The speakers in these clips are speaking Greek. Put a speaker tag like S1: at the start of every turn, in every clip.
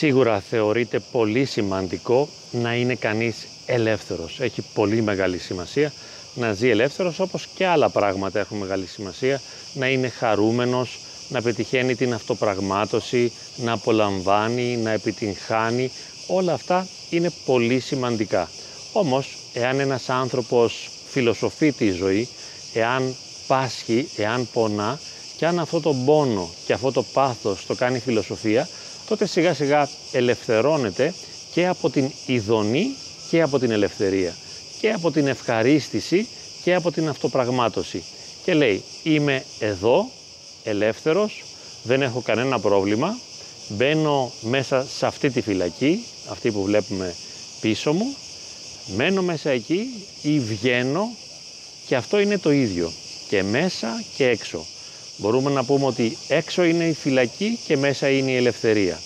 S1: Σίγουρα θεωρείται πολύ σημαντικό να είναι κανείς ελεύθερος. Έχει πολύ μεγάλη σημασία να ζει ελεύθερος όπως και άλλα πράγματα έχουν μεγάλη σημασία. Να είναι χαρούμενος, να πετυχαίνει την αυτοπραγμάτωση, να απολαμβάνει, να επιτυγχάνει. Όλα αυτά είναι πολύ σημαντικά. Όμως, εάν ένας άνθρωπος φιλοσοφεί τη ζωή, εάν πάσχει, εάν πονά και αν αυτό το πόνο και αυτό το πάθος το κάνει φιλοσοφία, τότε σιγά σιγά ελευθερώνεται και από την ειδονή και από την ελευθερία και από την ευχαρίστηση και από την αυτοπραγμάτωση. Και λέει, είμαι εδώ, ελεύθερος, δεν έχω κανένα πρόβλημα, μπαίνω μέσα σε αυτή τη φυλακή, αυτή που βλέπουμε πίσω μου, μένω μέσα εκεί ή βγαίνω και αυτό είναι το ίδιο και μέσα και έξω. Μπορούμε να πούμε ότι έξω είναι η φυλακή και μέσα είναι η ελευθερία.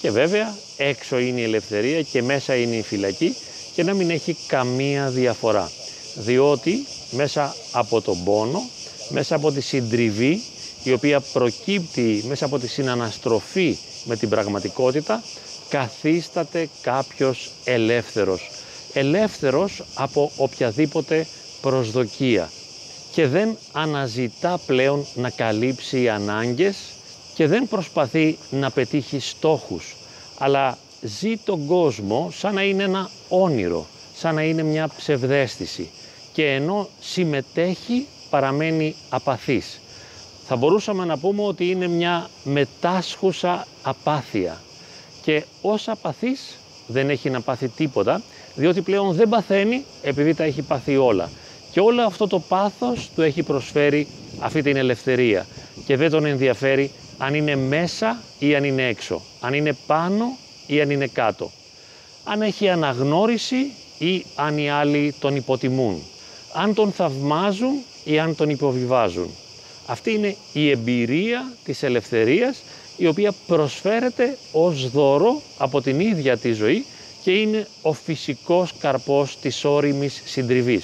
S1: Και βέβαια έξω είναι η ελευθερία και μέσα είναι η φυλακή και να μην έχει καμία διαφορά. Διότι μέσα από τον πόνο, μέσα από τη συντριβή η οποία προκύπτει μέσα από τη συναναστροφή με την πραγματικότητα καθίσταται κάποιος ελεύθερος. Ελεύθερος από οποιαδήποτε προσδοκία και δεν αναζητά πλέον να καλύψει ανάγκες και δεν προσπαθεί να πετύχει στόχους, αλλά ζει τον κόσμο σαν να είναι ένα όνειρο, σαν να είναι μια ψευδέστηση και ενώ συμμετέχει παραμένει απαθής. Θα μπορούσαμε να πούμε ότι είναι μια μετάσχουσα απάθεια και ως απαθής δεν έχει να πάθει τίποτα διότι πλέον δεν παθαίνει επειδή τα έχει πάθει όλα. Και όλο αυτό το πάθος του έχει προσφέρει αυτή την ελευθερία και δεν τον ενδιαφέρει αν είναι μέσα ή αν είναι έξω, αν είναι πάνω ή αν είναι κάτω, αν έχει αναγνώριση ή αν οι άλλοι τον υποτιμούν, αν τον θαυμάζουν ή αν τον υποβιβάζουν. Αυτή είναι η εμπειρία της ελευθερίας η οποία προσφέρεται ως δώρο από την ίδια τη ζωή και είναι ο φυσικός καρπός της όριμης συντριβής.